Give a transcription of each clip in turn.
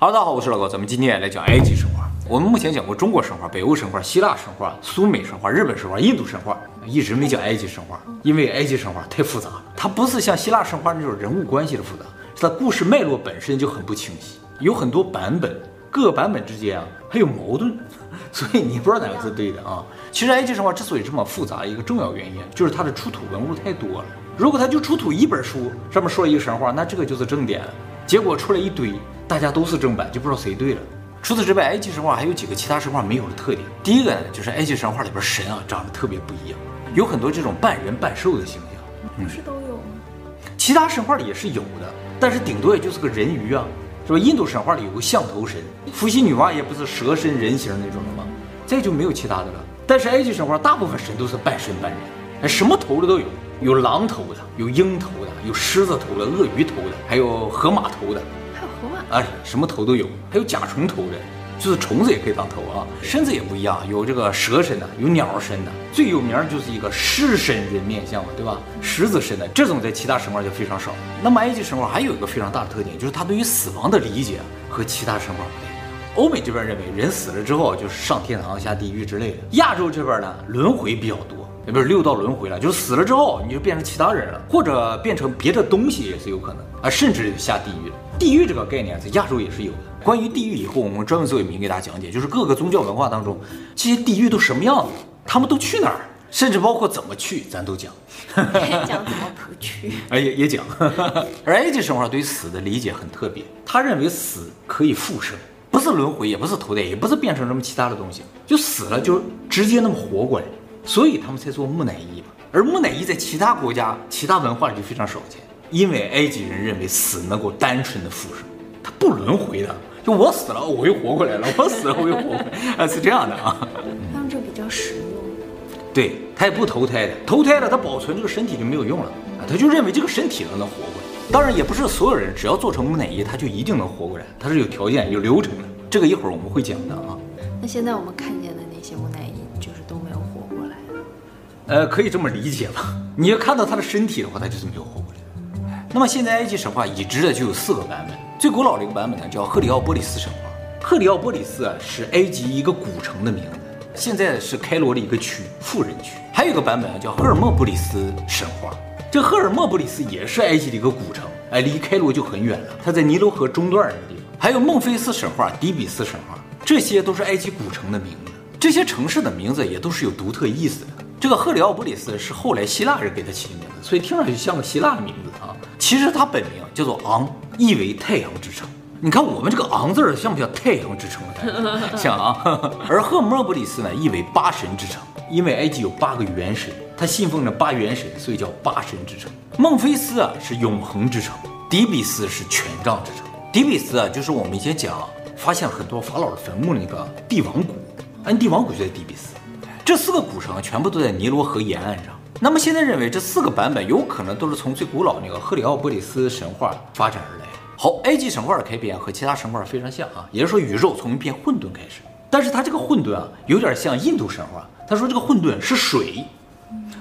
哈喽，大家好，我是老高，咱们今天来讲埃及神话。我们目前讲过中国神话、北欧神话、希腊神话、苏美神话、日本神话、印度神话，一直没讲埃及神话，因为埃及神话太复杂。它不是像希腊神话那种人物关系的复杂，是它故事脉络本身就很不清晰，有很多版本，各个版本之间啊还有矛盾，所以你不知道哪个是对的啊。其实埃及神话之所以这么复杂，一个重要原因就是它的出土文物太多了。如果它就出土一本书，上面说了一个神话，那这个就是正典了。结果出来一堆，大家都是正版，就不知道谁对了。除此之外，埃及神话还有几个其他神话没有的特点。第一个呢，就是埃及神话里边神啊长得特别不一样，有很多这种半人半兽的形象。不是都有吗？其他神话里也是有的，但是顶多也就是个人鱼啊，是吧？印度神话里有个象头神，伏羲女娲也不是蛇身人形那种的吗？再就没有其他的了。但是埃及神话大部分神都是半神半人，哎，什么头的都有，有狼头的，有鹰头的，有狮子头的，鳄鱼头的，还有河马头的，啊，什么头都有，还有甲虫头的，就是虫子也可以当头啊。身子也不一样，有这个蛇身的，有鸟身的，最有名就是一个狮身人面像嘛，对吧？狮子身的这种在其他神话就非常少。那么埃及神话还有一个非常大的特点，就是它对于死亡的理解和其他神话不一样。欧美这边认为人死了之后就是上天堂、下地狱之类的，亚洲这边呢轮回比较多，也不是六道轮回了，就是死了之后你就变成其他人了，或者变成别的东西也是有可能啊，甚至下地狱了。地狱这个概念在亚洲也是有的。关于地狱，以后我们专门做一名给大家讲解，就是各个宗教文化当中这些地狱都什么样子，他们都去哪儿，甚至包括怎么去，咱都讲。讲怎么不去？哎，也也讲。而埃及神话对死的理解很特别，他认为死可以复生。不是轮回，也不是投胎，也不是变成什么其他的东西，就死了就直接那么活过来，所以他们才做木乃伊嘛。而木乃伊在其他国家、其他文化里就非常少见，因为埃及人认为死能够单纯的复生，他不轮回的，就我死了我又活过来了，我死了我又活过来，啊是这样的啊。他们这比较实用。对，他也不投胎的，投胎了他保存这个身体就没有用了啊，他就认为这个身体能能活过来。当然也不是所有人只要做成木乃伊他就一定能活过来，他是有条件有流程的。这个一会儿我们会讲的啊。那现在我们看见的那些木乃伊就是都没有活过来。呃，可以这么理解吧？你要看到他的身体的话，他就是没有活过来。那么现在埃及神话已知的就有四个版本，最古老的一个版本呢叫赫里奥波里斯神话。赫里奥波里斯啊是埃及一个古城的名字，现在是开罗的一个区，富人区。还有一个版本啊叫赫尔墨布里斯神话。这赫尔墨布里斯也是埃及的一个古城，哎，离开罗就很远了，它在尼罗河中段那个地方。还有孟菲斯神话、底比斯神话，这些都是埃及古城的名字。这些城市的名字也都是有独特意思的。这个赫里奥波里斯是后来希腊人给它起的名字，所以听上去像个希腊的名字。其实它本名叫做昂，意为太阳之城。你看我们这个昂字像不像太阳之城的感觉？像啊。而赫尔墨布里斯呢，意为八神之城，因为埃及有八个元神。他信奉着八元神，所以叫八神之城。孟菲斯啊是永恒之城，底比斯是权杖之城。底比斯啊就是我们以前讲发现了很多法老的坟墓的那个帝王谷，安帝王谷就在底比斯。这四个古城全部都在尼罗河沿岸上。那么现在认为这四个版本有可能都是从最古老那个赫里奥波里斯神话发展而来。好，埃及神话的开篇和其他神话非常像啊，也就是说宇宙从一片混沌开始，但是它这个混沌啊有点像印度神话，他说这个混沌是水。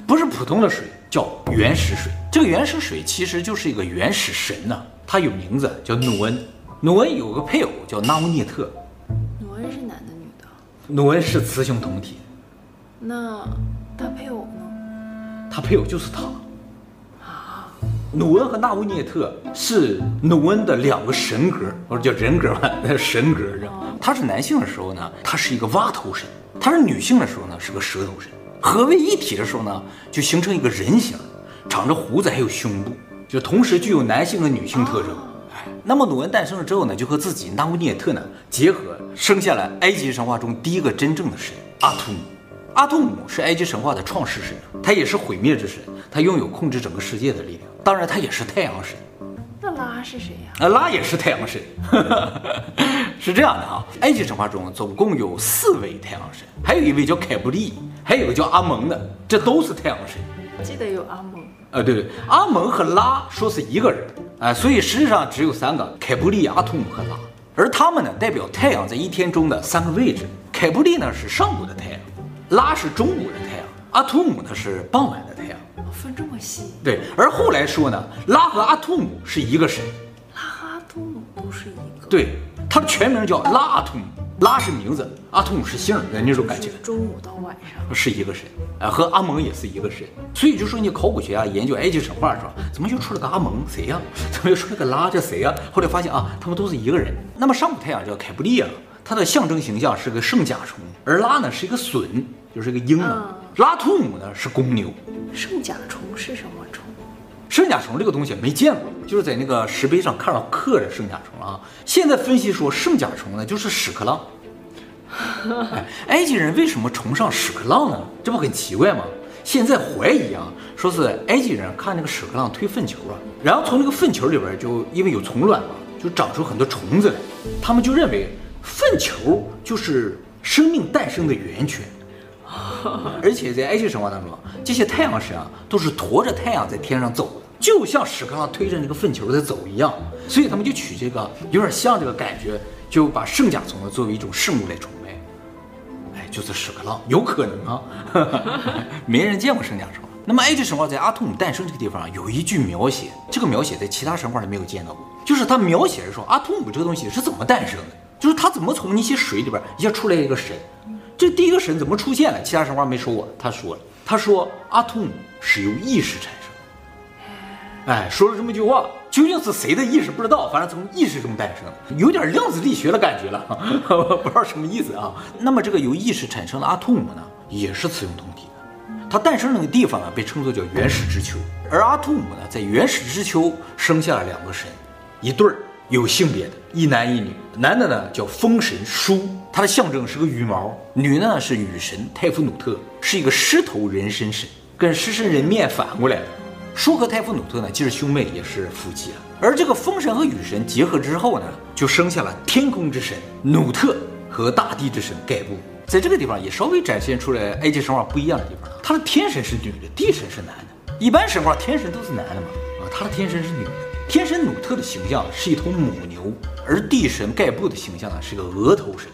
不是普通的水，叫原始水。这个原始水其实就是一个原始神呐、啊，他有名字叫努恩。努恩有个配偶叫纳乌涅特。努恩是男的女的？努恩是雌雄同体。那他配偶呢？他配偶就是他。啊，努恩和纳乌涅特是努恩的两个神格，或者叫人格吧，神格。他是男性的时候呢，他是一个蛙头神；他是女性的时候呢，是个蛇头神。合为一体的时候呢，就形成一个人形，长着胡子，还有胸部，就同时具有男性和女性特征。哎，那么努恩诞生了之后呢，就和自己纳乌涅特呢结合，生下了埃及神话中第一个真正的神阿图姆。阿图姆是埃及神话的创世神，他也是毁灭之神，他拥有控制整个世界的力量。当然，他也是太阳神。那拉是谁呀？啊，拉也是太阳神。是这样的啊，埃及神话中总共有四位太阳神，还有一位叫凯布利。还有个叫阿蒙的，这都是太阳神。记得有阿蒙呃，对对，阿蒙和拉说是一个人啊，所以实际上只有三个：凯布利、阿图姆和拉。而他们呢，代表太阳在一天中的三个位置。凯布利呢是上午的太阳，拉是中午的太阳，阿图姆呢是傍晚的太阳。分这么细？对。而后来说呢，拉和阿图姆是一个神。拉和阿图姆都是一个。对。他的全名叫拉阿图姆，拉是名字，阿图姆是姓的那种感觉。中午到晚上是一个神，啊，和阿蒙也是一个神。所以就说你考古学啊研究埃及神话的时候，怎么就出了个阿蒙？谁呀？怎么又出了个拉？叫谁呀？后来发现啊，他们都是一个人。那么上古太阳叫凯布利亚，它的象征形象是个圣甲虫，而拉呢是一个隼，就是一个鹰啊。拉图姆呢是公牛。圣甲虫是什么虫？圣甲虫这个东西没见过，就是在那个石碑上看到刻着圣甲虫啊。现在分析说圣甲虫呢就是屎壳郎。哎，埃及人为什么崇尚屎壳郎呢？这不很奇怪吗？现在怀疑啊，说是埃及人看那个屎壳郎推粪球啊，然后从那个粪球里边就因为有虫卵嘛，就长出很多虫子来，他们就认为粪球就是生命诞生的源泉。而且在埃及神话当中，这些太阳神啊都是驮着太阳在天上走的，就像屎壳郎推着那个粪球在走一样，所以他们就取这个有点像这个感觉，就把圣甲虫呢作为一种圣物来崇拜。哎，就是屎壳郎，有可能啊，没人见过圣甲虫。那么埃及神话在阿图姆诞生这个地方有一句描写，这个描写在其他神话里没有见到过，就是他描写的说阿图姆这个东西是怎么诞生的，就是他怎么从那些水里边一下出来一个神。这第一个神怎么出现了？其他神话没说过。他说了，他说阿图姆是由意识产生。哎，说了这么一句话，究竟是谁的意识不知道，反正从意识中诞生，有点量子力学的感觉了，不知道什么意思啊。那么这个由意识产生的阿图姆呢，也是雌雄同体的。它诞生那个地方呢，被称作叫原始之丘。而阿图姆呢，在原始之丘生下了两个神，一对儿。有性别的，一男一女。男的呢叫风神舒，他的象征是个羽毛；女的呢是雨神泰夫努特，是一个狮头人身神，跟狮身人面反过来的。舒和泰夫努特呢既是兄妹，也是夫妻啊。而这个风神和雨神结合之后呢，就生下了天空之神努特和大地之神盖布。在这个地方也稍微展现出来埃及神话不一样的地方，他的天神是女的，地神是男的。一般神话天神都是男的嘛，啊，他的天神是女的。天神努特的形象是一头母牛，而地神盖布的形象呢是个额头神。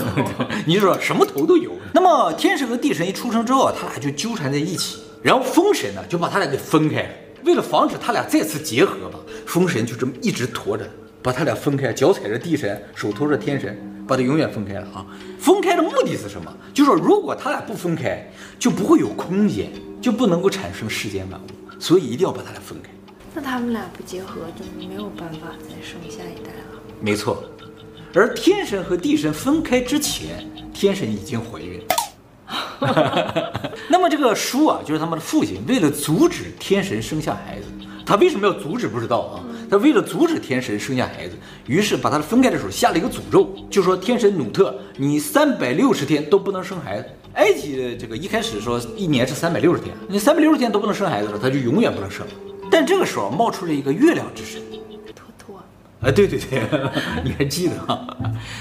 你就说什么头都有。那么天神和地神一出生之后，他俩就纠缠在一起，然后风神呢就把他俩给分开了。为了防止他俩再次结合吧，风神就这么一直驮着，把他俩分开，脚踩着地神，手托着天神，把他永远分开了啊。分开的目的是什么？就是说如果他俩不分开，就不会有空间，就不能够产生世间万物，所以一定要把他俩分开。那他们俩不结合，就没有办法再生下一代了。没错，而天神和地神分开之前，天神已经怀孕了。那么这个叔啊，就是他们的父亲，为了阻止天神生下孩子，他为什么要阻止？不知道啊。他为了阻止天神生下孩子，于是把他分开的时候下了一个诅咒，就说天神努特，你三百六十天都不能生孩子。埃及的这个一开始说一年是三百六十天，你三百六十天都不能生孩子了，他就永远不能生。但这个时候冒出了一个月亮之神，托托，啊，对对对，你还记得吗？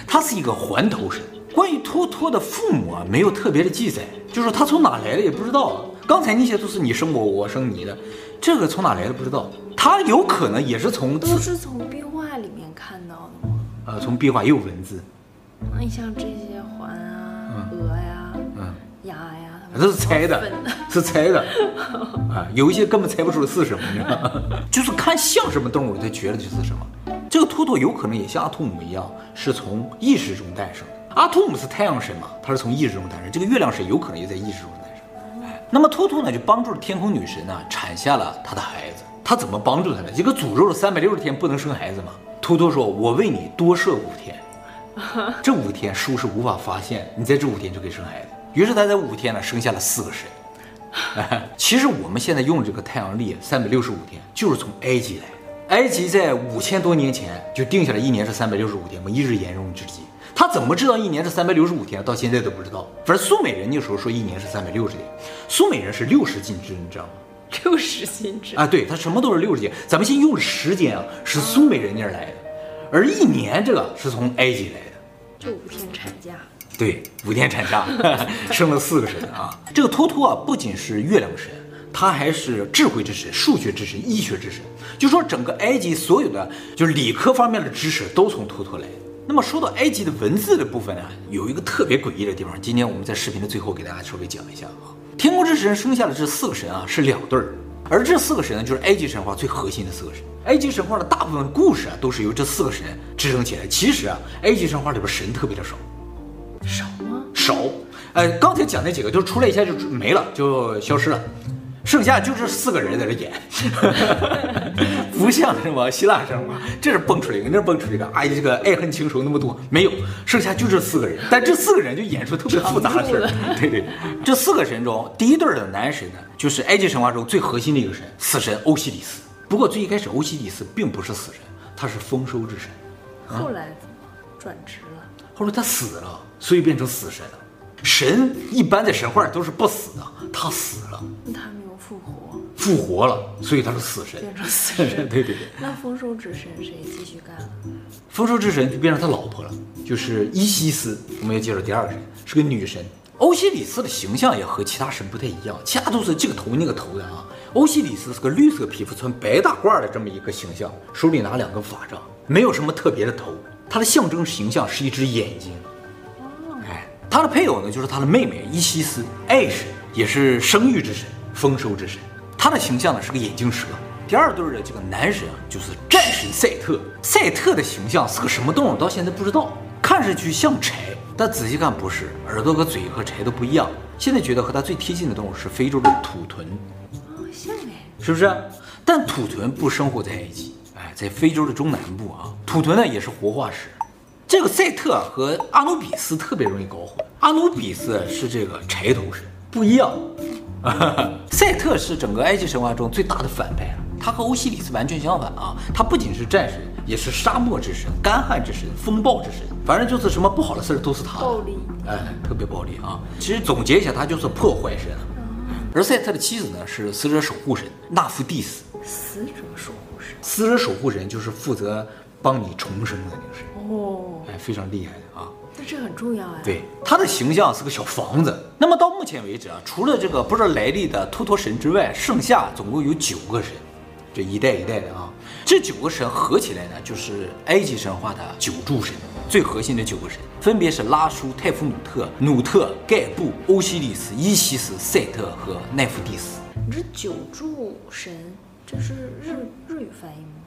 他是一个环头神。关于托托的父母啊，没有特别的记载，就说他从哪来的也不知道。刚才那些都是你生我，我生你的，这个从哪来的不知道。他有可能也是从都是从壁画里面看到的吗？呃，从壁画也有文字。你像这些环啊、鹅呀、嗯、鸭呀。这是猜的，是猜的 啊！有一些根本猜不出来是什么，你知道吗？就是看像什么动物，他觉得就是什么。这个托托有可能也像阿图姆一样，是从意识中诞生的。阿图姆是太阳神嘛，他是从意识中诞生。这个月亮神有可能也在意识中诞生。哎，那么托托呢，就帮助了天空女神呢，产下了她的孩子。他怎么帮助她呢？这个诅咒了三百六十天不能生孩子嘛。托托说：“我为你多设五天，这五天书是无法发现，你在这五天就可以生孩子。”于是他在五天呢生下了四个神。其实我们现在用这个太阳历三百六十五天，就是从埃及来的。埃及在五千多年前就定下来一年是三百六十五天，嘛一日沿用至今。他怎么知道一年是三百六十五天？到现在都不知道。反正苏美人那时候说一年是三百六十天，苏美人是六十进制，你知道吗？六十进制啊，对他什么都是六十进。咱们先用的时间啊是苏美人那儿来的，而一年这个是从埃及来的，就五天产假。对，五天产假，生了四个神啊！这个托托啊，不仅是月亮神，他还是智慧之神、数学之神、医学之神。就说整个埃及所有的就是理科方面的知识都从托托来。那么说到埃及的文字的部分呢，有一个特别诡异的地方，今天我们在视频的最后给大家稍微讲一下啊。天空之神生下的这四个神啊，是两对儿而这四个神呢，就是埃及神话最核心的四个神。埃及神话的大部分故事啊，都是由这四个神支撑起来。其实啊，埃及神话里边神特别的少，少吗？少。呃，刚才讲那几个，就出来一下就没了，就消失了。剩下就这四个人在这演，不像什么希腊神话，这是蹦出来一个，那是蹦出来一个，哎，这个爱恨情仇那么多没有，剩下就这四个人，但这四个人就演出特别复杂的事儿。对 对，这四个神中，第一对的男神呢，就是埃及神话中最核心的一个神，死神欧西里斯。不过最一开始，欧西里斯并不是死神，他是丰收之神。后来怎么转职了？后来他死了，所以变成死神了。神一般在神话里都是不死的，他死了。他没有复活，复活了，所以他是死神，变成死神。对对对。那丰收之神谁继续干了？丰收之神就变成他老婆了，就是伊西斯。我们要介绍第二个神，是个女神。欧西里斯的形象也和其他神不太一样，其他都是这个头那个头的啊。欧西里斯是个绿色皮肤、穿白大褂的这么一个形象，手里拿两根法杖，没有什么特别的头。他的象征形象是一只眼睛。他的配偶呢，就是他的妹妹伊西斯，爱神，也是生育之神。丰收之神，他的形象呢是个眼镜蛇。第二对的这个男神啊，就是战神赛特。赛特的形象是个什么动物？到现在不知道，看上去像豺，但仔细看不是，耳朵和嘴和豺都不一样。现在觉得和他最贴近的动物是非洲的土豚。哦，像哎，是不是？但土豚不生活在埃及，哎，在非洲的中南部啊。土豚呢也是活化石。这个赛特和阿努比斯特别容易搞混。阿努比斯是这个柴头神，不一样。赛特是整个埃及神话中最大的反派，他和欧西里斯完全相反啊！他不仅是战神，也是沙漠之神、干旱之神、风暴之神，反正就是什么不好的事儿都是他。暴力，哎，特别暴力啊！其实总结一下，他就是破坏神。而赛特的妻子呢，是死者守护神纳芙蒂斯。死者守护神，死者守护神就是负责帮你重生的那个神。哦，哎，非常厉害的啊！那这很重要啊。对，他的形象是个小房子。那么到目前为止啊，除了这个不知道来历的托托神之外，剩下总共有九个神，这一代一代的啊。这九个神合起来呢，就是埃及神话的九柱神，最核心的九个神，分别是拉舒、泰夫努特、努特、盖布、欧西里斯、伊西斯、赛特和奈芙蒂斯。你这九柱神，这是日日语翻译吗？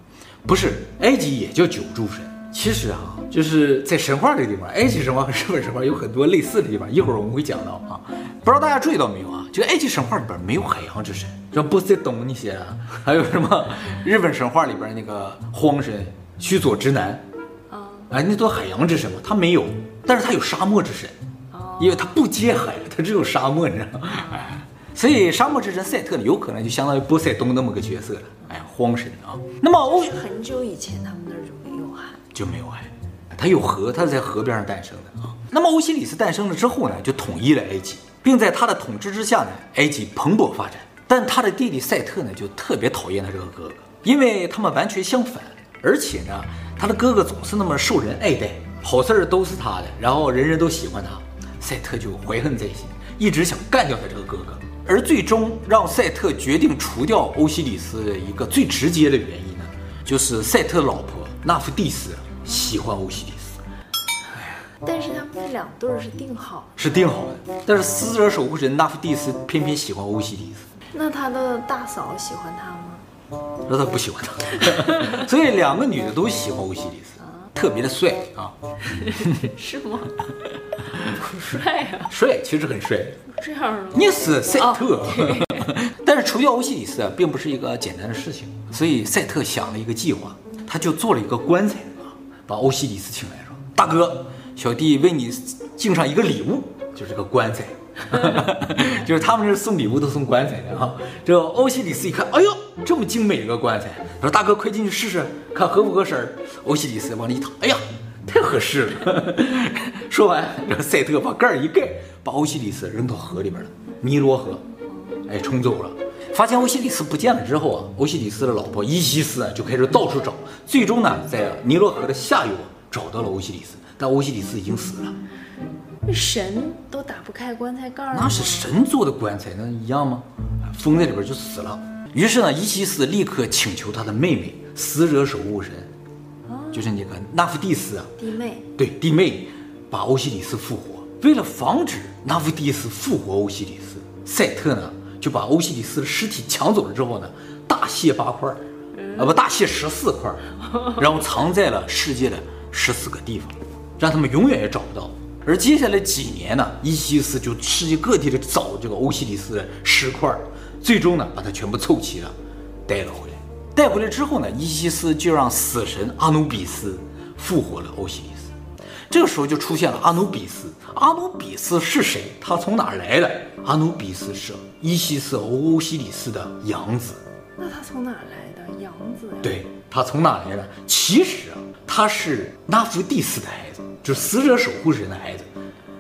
不是，埃及也叫九柱神。其实啊，就是在神话这个地方，埃及神话和日本神话有很多类似的地方，一会儿我们会讲到啊。不知道大家注意到没有啊？这个埃及神话里边没有海洋之神，像波塞冬那些啊，还有什么 日本神话里边那个荒神须佐之男啊，哎，那都海洋之神嘛，他没有，但是他有沙漠之神，因为他不接海，他只有沙漠，你知道吗？哎，所以沙漠之神赛特，有可能就相当于波塞冬那么个角色了，哎，荒神啊。那么欧很久以前他们就。没有爱，它有河，它是在河边上诞生的啊。那么欧西里斯诞生了之后呢，就统一了埃及，并在他的统治之下呢，埃及蓬勃发展。但他的弟弟赛特呢，就特别讨厌他这个哥哥，因为他们完全相反，而且呢，他的哥哥总是那么受人爱戴，好事儿都是他的，然后人人都喜欢他。赛特就怀恨在心，一直想干掉他这个哥哥。而最终让赛特决定除掉欧西里斯的一个最直接的原因呢，就是赛特老婆纳夫蒂斯。喜欢欧西里斯，但是他们这两对儿是定好，是定好的。但是死者守护神纳夫蒂斯偏偏喜欢欧西里斯，那他的大嫂喜欢他吗？那他不喜欢他，所以两个女的都喜欢欧西里斯，特别的帅啊，是吗？不帅啊，帅，其实很帅。这样你是赛特，但是除掉欧西里斯啊，并不是一个简单的事情，所以赛特想了一个计划。他就做了一个棺材啊，把欧西里斯请来说：“大哥，小弟为你敬上一个礼物，就是个棺材。” 就是他们这送礼物都送棺材的啊。这欧西里斯一看，哎呦，这么精美一个棺材，他说：“大哥，快进去试试，看合不合身。”欧西里斯往里一躺，哎呀，太合适了。说完，这个赛特把盖儿一盖，把欧西里斯扔到河里边了，尼罗河，哎，冲走了。发现欧西里斯不见了之后啊，欧西里斯的老婆伊西斯啊就开始到处找，最终呢，在尼罗河的下游找到了欧西里斯，但欧西里斯已经死了。神都打不开棺材盖儿，那是神做的棺材，那一样吗？封在里边就死了。于是呢，伊西斯立刻请求他的妹妹死者守护神，就是那个纳夫蒂斯啊，弟妹，对，弟妹，把欧西里斯复活。为了防止纳夫蒂斯复活欧西里斯，赛特呢，就把欧西里斯的尸体抢走了之后呢，大卸八块，啊不，大卸十四块，然后藏在了世界的十四个地方，让他们永远也找不到。而接下来几年呢，伊西斯就世界各地的找这个欧西里斯的尸块，最终呢把它全部凑齐了，带了回来。带回来之后呢，伊西斯就让死神阿努比斯复活了欧西里斯。这个时候就出现了阿努比斯。阿努比斯是谁？他从哪儿来的？阿努比斯是伊西斯欧西里斯的养子。那他从哪儿来的？养子呀？对，他从哪来的？其实啊，他是纳夫蒂斯的孩子，就是死者守护神的孩子。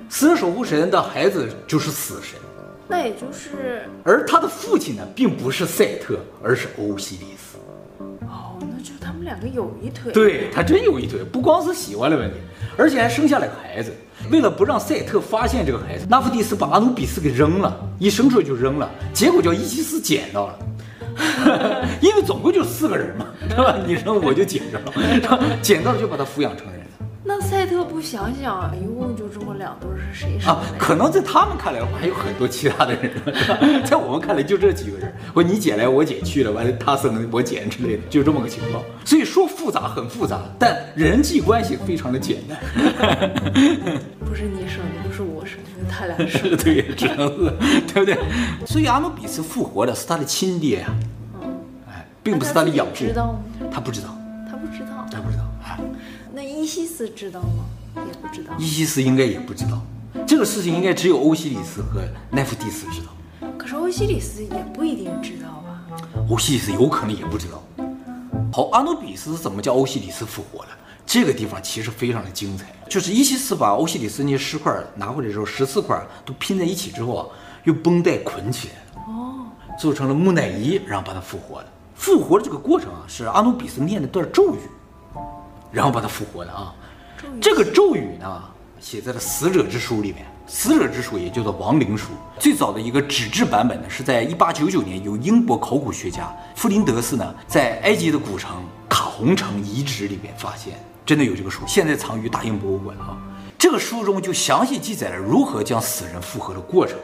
死者守护神的孩子就是死神。那也就是，而他的父亲呢，并不是赛特，而是欧西里斯。哦，那就他们两个有一腿。对，他真有一腿，不光是喜欢的问题，而且还生下了个孩子。为了不让赛特发现这个孩子，纳芙蒂斯把阿努比斯给扔了，一生出来就扔了，结果叫伊西斯捡到了。因为总共就四个人嘛，对吧？你扔我就捡着了，捡到了就把他抚养成人。那赛特不想想，一共就这么两对，是谁生的？啊，可能在他们看来的话，还有很多其他的人，在我们看来就这几个人。我你姐来，我姐去了，完了他生我姐之类的，就这么个情况。所以说复杂很复杂，但人际关系非常的简单。不是你生的，不是我生的，是他俩生的。对，只能是，对不对？所以阿努比斯复活的是他的亲爹呀，哎，并不是他的养父。知道吗？他不知道，斯知道吗？也不知道。伊西斯应该也不知道，这个事情应该只有欧西里斯和奈芙蒂斯知道。可是欧西里斯也不一定知道吧？欧西里斯有可能也不知道。好，阿努比斯怎么叫欧西里斯复活了？这个地方其实非常的精彩，就是伊西斯把欧西里斯那些尸块拿回来之后，十四块都拼在一起之后啊，用绷带捆起来了，哦，做成了木乃伊，然后把它复活了。复活的这个过程啊，是阿努比斯念了段咒语。然后把它复活的啊，这个咒语呢，写在了死者之书里面。死者之书也叫做亡灵书。最早的一个纸质版本呢，是在一八九九年由英国考古学家弗林德斯呢，在埃及的古城卡洪城遗址里面发现，真的有这个书，现在藏于大英博物馆啊。这个书中就详细记载了如何将死人复活的过程，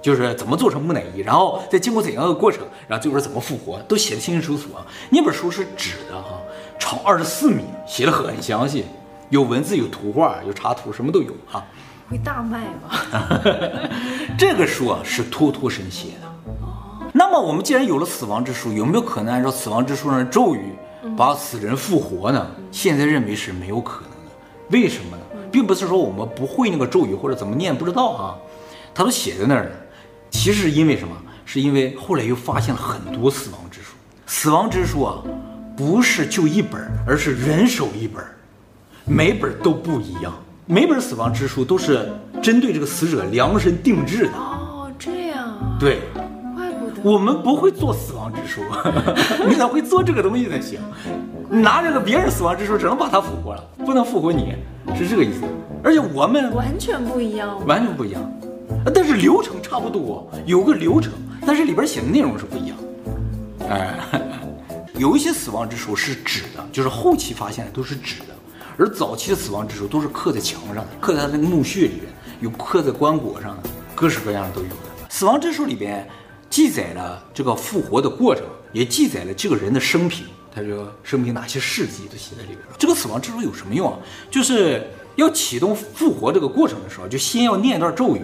就是怎么做成木乃伊，然后再经过怎样的过程，然后最后怎么复活，都写得清清楚楚啊。那本书是纸的哈。长二十四米，写的很详细，有文字，有图画，有插图，什么都有啊。会大卖吗？这个书啊是托托神写的。哦。那么我们既然有了死亡之书，有没有可能按照死亡之书上的咒语把死人复活呢？嗯、现在认为是没有可能的。为什么呢？并不是说我们不会那个咒语或者怎么念不知道啊，他都写在那儿了。其实是因为什么？是因为后来又发现了很多死亡之书。死亡之书啊。不是就一本，而是人手一本，每本都不一样。每本死亡之书都是针对这个死者量身定制的。哦，这样啊。对，怪不得我们不会做死亡之书，你咋会做这个东西才行？拿这个别人死亡之书，只能把他复活了，不能复活你，是这个意思。而且我们完全不一样，完全不一样，但是流程差不多，有个流程，但是里边写的内容是不一样。哎。有一些死亡之书是纸的，就是后期发现的都是纸的，而早期的死亡之书都是刻在墙上的，刻在那个墓穴里边，有刻在棺椁上的，各式各样的都有的。死亡之书里边记载了这个复活的过程，也记载了这个人的生平，他这个生平哪些事迹都写在里边了。这个死亡之书有什么用啊？就是要启动复活这个过程的时候，就先要念一段咒语，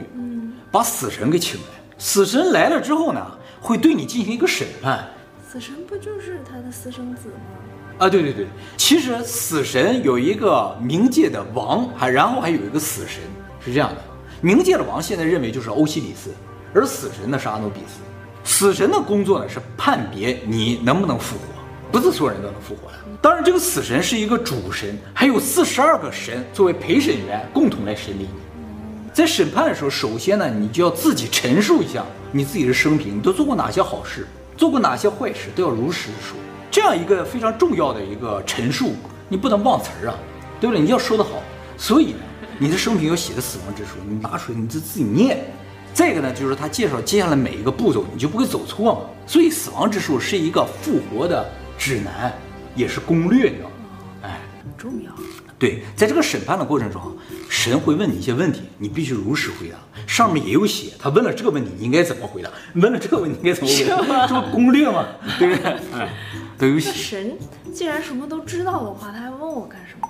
把死神给请来。死神来了之后呢，会对你进行一个审判。死神不就是他的私生子吗？啊，对对对，其实死神有一个冥界的王，还然后还有一个死神，是这样的。冥界的王现在认为就是欧西里斯，而死神呢是阿努比斯。死神的工作呢是判别你能不能复活，不是所有人都能复活的。当然，这个死神是一个主神，还有四十二个神作为陪审员共同来审理你。在审判的时候，首先呢，你就要自己陈述一下你自己的生平，你都做过哪些好事。做过哪些坏事都要如实的说，这样一个非常重要的一个陈述，你不能忘词儿啊，对不对？你要说得好，所以呢，你的生平要写的死亡之书，你拿出来你就自己念。再一个呢，就是他介绍接下来每一个步骤，你就不会走错嘛。所以死亡之书是一个复活的指南，也是攻略，你知道吗？哎，很重要。对，在这个审判的过程中，神会问你一些问题，你必须如实回答。上面也有写，他问了这个问题，你应该怎么回答？问了这个问题，应该怎么回答？这不攻略吗？对不对？哎，都有写。神既然什么都知道的话，他还问我干什么？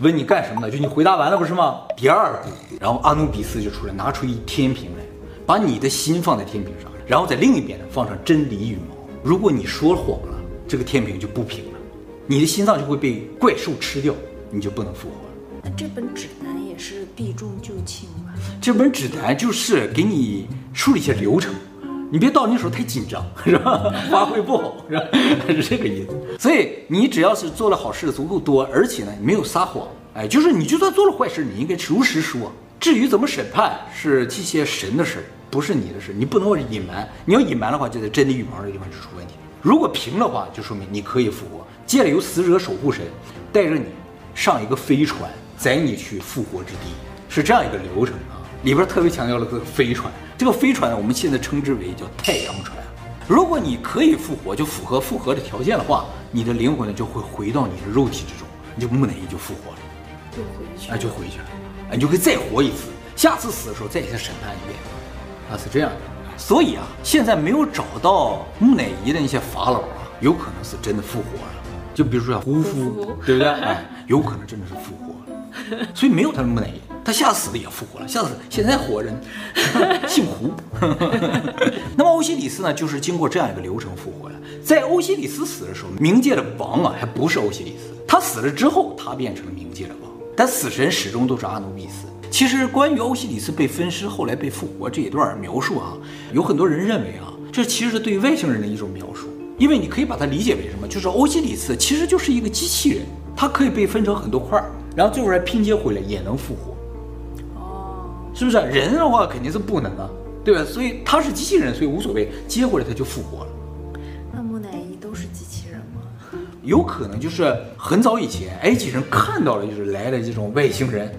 问你干什么呢？就你回答完了不是吗？第二步，然后阿努比斯就出来，拿出一天平来，把你的心放在天平上，然后在另一边呢放上真理羽毛。如果你说谎了，这个天平就不平了，你的心脏就会被怪兽吃掉，你就不能复活了。那这本指南也是避重就轻吧？这本指南就是给你梳理一些流程，你别到那时候太紧张，是吧？发挥不好，是吧？是这个意思。所以你只要是做了好事足够多，而且呢你没有撒谎，哎，就是你就算做了坏事，你应该如实说。至于怎么审判，是这些神的事，不是你的事，你不能隐瞒。你要隐瞒的话，就在真理羽毛的地方就出问题。如果平的话，就说明你可以复活。接着由死者守护神带着你上一个飞船，载你去复活之地，是这样一个流程啊。里边特别强调了这个飞船，这个飞船呢，我们现在称之为叫太阳船。如果你可以复活，就符合复活的条件的话，你的灵魂呢就会回到你的肉体之中，你就木乃伊就复活了，就回去，哎，就回去了，哎，你就可以再活一次，下次死的时候再给他审判一遍，啊，是这样的。所以啊，现在没有找到木乃伊的那些法老啊，有可能是真的复活了，就比如说像胡夫，对不对？哎，有可能真的是复活了，所以没有他的木乃伊。他吓死了也复活了，吓死现在活人，姓胡。那么欧西里斯呢，就是经过这样一个流程复活了。在欧西里斯死的时候，冥界的王啊，还不是欧西里斯。他死了之后，他变成了冥界的王，但死神始终都是阿努比斯。其实关于欧西里斯被分尸后来被复活这一段描述啊，有很多人认为啊，这其实是对外星人的一种描述，因为你可以把它理解为什么？就是欧西里斯其实就是一个机器人，它可以被分成很多块儿，然后最后还拼接回来也能复活。哦是不是人的话肯定是不能啊，对吧？所以他是机器人，所以无所谓，接回来他就复活了。那木乃伊都是机器人吗？有可能就是很早以前埃及人看到了就是来的这种外星人，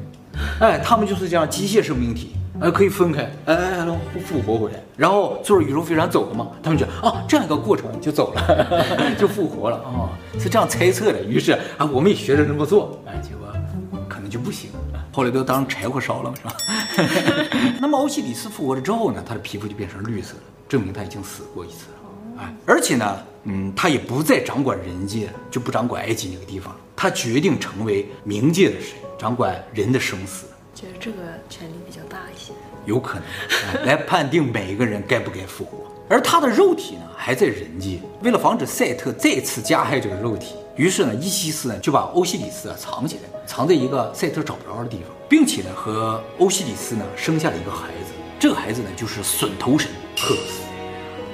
哎，他们就是这样机械生命体，哎，可以分开，哎哎，然后复活回来，然后坐着宇宙飞船走了嘛，他们觉得啊这样一个过程就走了，就复活了啊，是这样猜测的。于是啊，我们也学着这么做，哎，结果可能就不行。后来都当柴火烧了，是吧？那么欧西里斯复活了之后呢，他的皮肤就变成绿色了，证明他已经死过一次了。哎，而且呢，嗯，他也不再掌管人界，就不掌管埃及那个地方了。他决定成为冥界的神，掌管人的生死。觉得这个权力比较大一些，有可能、哎、来判定每一个人该不该复活。而他的肉体呢，还在人界。为了防止赛特再次加害这个肉体。于是呢，伊西斯呢就把欧西里斯啊藏起来，藏在一个赛特找不着的地方，并且呢和欧西里斯呢生下了一个孩子。这个孩子呢就是隼头神赫鲁斯。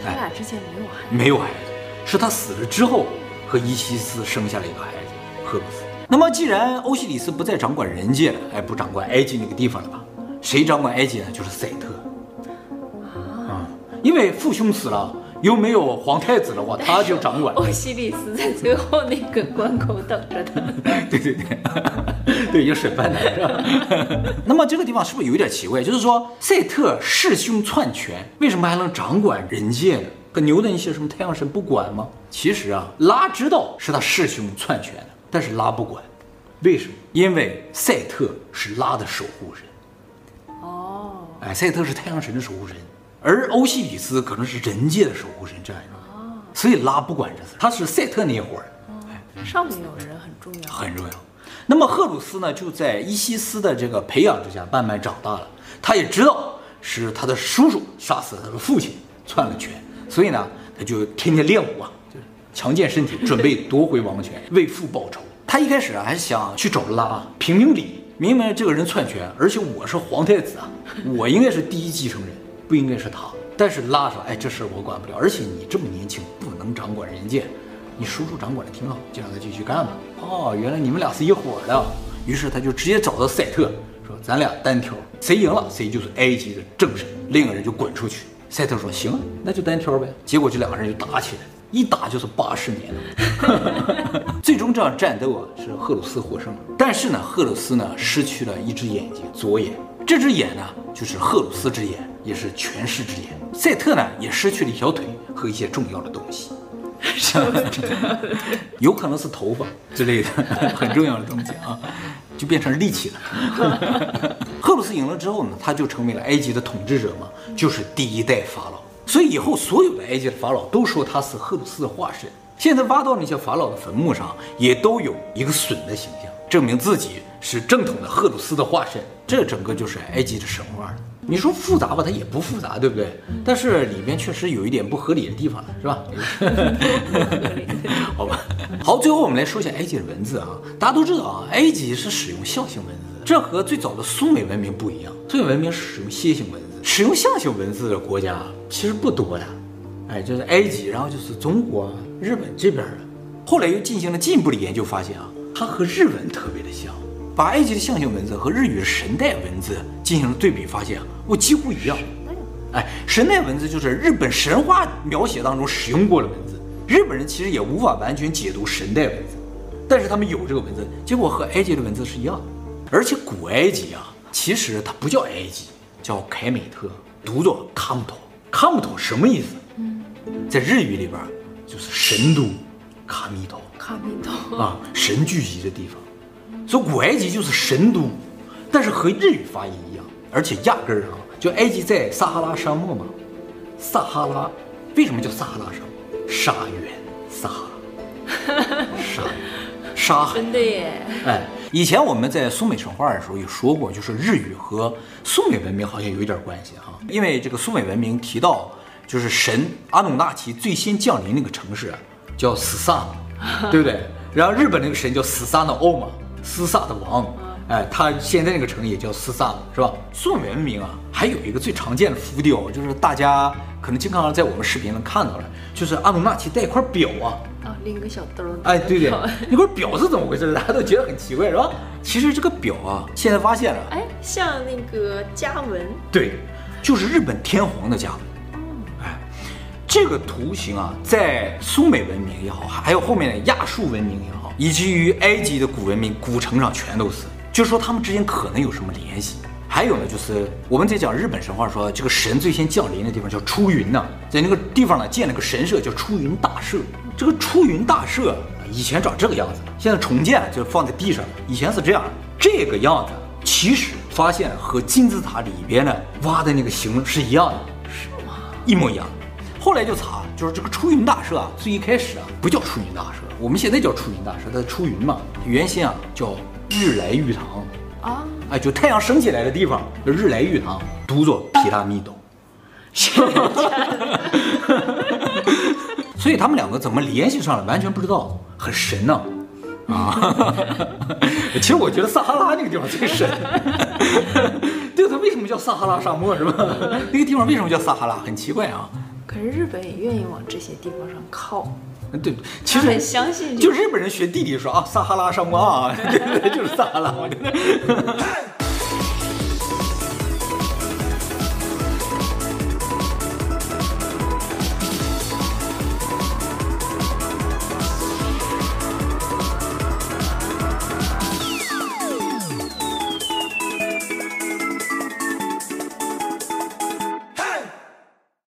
他俩之间没有孩子？没有孩子，是他死了之后和伊西斯生下了一个孩子赫鲁斯。那么既然欧西里斯不再掌管人界了，哎，不掌管埃及那个地方了吧？谁掌管埃及呢？就是赛特。啊，因为父兄死了。又没有皇太子的话，他就掌管。欧西里斯在最后那个关口等着他。对 对对，对，有审判的是吧？那么这个地方是不是有点奇怪？就是说，赛特弑兄篡权，为什么还能掌管人界呢？跟牛的一些什么太阳神不管吗？其实啊，拉知道是他弑兄篡权的，但是拉不管。为什么？因为赛特是拉的守护神。哦。哎，赛特是太阳神的守护神。而欧西里斯可能是人界的守护神这样的，所以拉不管这事，他是赛特那一伙儿，上面有人很重要，很重要。那么赫鲁斯呢，就在伊西斯的这个培养之下慢慢长大了。他也知道是他的叔叔杀死了他的父亲，篡了权，所以呢，他就天天练武啊，就是强健身体，准备 夺回王权，为父报仇。他一开始啊，还想去找拉评评理，明明这个人篡权，而且我是皇太子啊，我应该是第一继承人。不应该是他，但是拉说，哎，这事我管不了，而且你这么年轻，不能掌管人间，你叔叔掌管的挺好，就让他继续干吧。哦，原来你们俩是一伙的，于是他就直接找到赛特，说咱俩单挑，谁赢了谁就是埃及的正神，另一个人就滚出去。赛特说行，那就单挑呗。结果这两个人就打起来，一打就是八十年了。最终这场战斗啊，是赫鲁斯获胜了，但是呢，赫鲁斯呢失去了一只眼睛，左眼。这只眼呢，就是赫鲁斯之眼，也是权势之眼。赛特呢，也失去了一条腿和一些重要的东西 有可能是头发之类的很重要的东西啊，就变成利器了。赫鲁鲁斯赢了之后呢，他就成为了埃及的统治者嘛，就是第一代法老。所以以后所有的埃及的法老都说他是赫鲁斯的化身。现在挖到那些法老的坟墓上，也都有一个隼的形象，证明自己是正统的赫鲁斯的化身。这整个就是埃及的神话。你说复杂吧，它也不复杂，对不对？但是里面确实有一点不合理的地方了，是吧？好吧。好，最后我们来说一下埃及的文字啊。大家都知道啊，埃及是使用象形文字，这和最早的苏美文明不一样。苏美文明使用楔形文字，使用象形文字的国家其实不多呀。哎，就是埃及，然后就是中国、日本这边的。后来又进行了进一步的研究，发现啊，它和日文特别的像。把埃及的象形文字和日语的神代文字进行了对比，发现啊，我几乎一样。哎，神代文字就是日本神话描写当中使用过的文字，日本人其实也无法完全解读神代文字，但是他们有这个文字，结果和埃及的文字是一样的。而且古埃及啊，其实它不叫埃及，叫凯美特，读作卡姆托。卡姆托什么意思？在日语里边就是神都，卡米托。卡米托啊，神聚集的地方。所以古埃及就是神都，但是和日语发音一样，而且压根儿啊，就埃及在撒哈拉沙漠嘛，撒哈拉为什么叫撒哈拉沙漠？沙原，撒哈拉，沙原，沙海。真的耶！哎，以前我们在苏美神话的时候也说过，就是日语和苏美文明好像有一点关系哈，因为这个苏美文明提到，就是神阿努纳奇最先降临那个城市叫斯萨，对不对？然后日本那个神叫斯萨的欧嘛。斯萨的王，哎，他现在那个城也叫斯萨，是吧？苏美文明啊，还有一个最常见的浮雕，就是大家可能经常在我们视频能看到的，就是阿努纳奇带一块表啊，啊，拎个小兜儿，哎，对对，那块表是怎么回事？大家都觉得很奇怪，是吧？其实这个表啊，现在发现了，哎，像那个家纹，对，就是日本天皇的家纹，哎，这个图形啊，在苏美文明也好，还有后面的亚述文明也好。以及于埃及的古文明、古城上全都是，就是说他们之间可能有什么联系。还有呢，就是我们在讲日本神话说，这个神最先降临的地方叫出云呢，在那个地方呢建了个神社叫出云大社。这个出云大社以前长这个样子，现在重建就放在地上。以前是这样，这个样子其实发现和金字塔里边的挖的那个形是一样的，是吗？一模一样。后来就查，就是这个出云大社啊，最一开始啊不叫出云大社。我们现在叫出云大社，它出云嘛，原先啊叫日来玉堂啊，哎，就太阳升起来的地方，日来玉堂，读作皮拉密斗。所以他们两个怎么联系上了，完全不知道，很神呢啊！啊 其实我觉得撒哈拉那个地方最神，对，它为什么叫撒哈拉沙漠是吧？那个地方为什么叫撒哈拉？很奇怪啊。可是日本也愿意往这些地方上靠。对，其实很相信，就日本人学地理说啊，撒哈拉沙漠啊，对 对对，就是撒哈拉。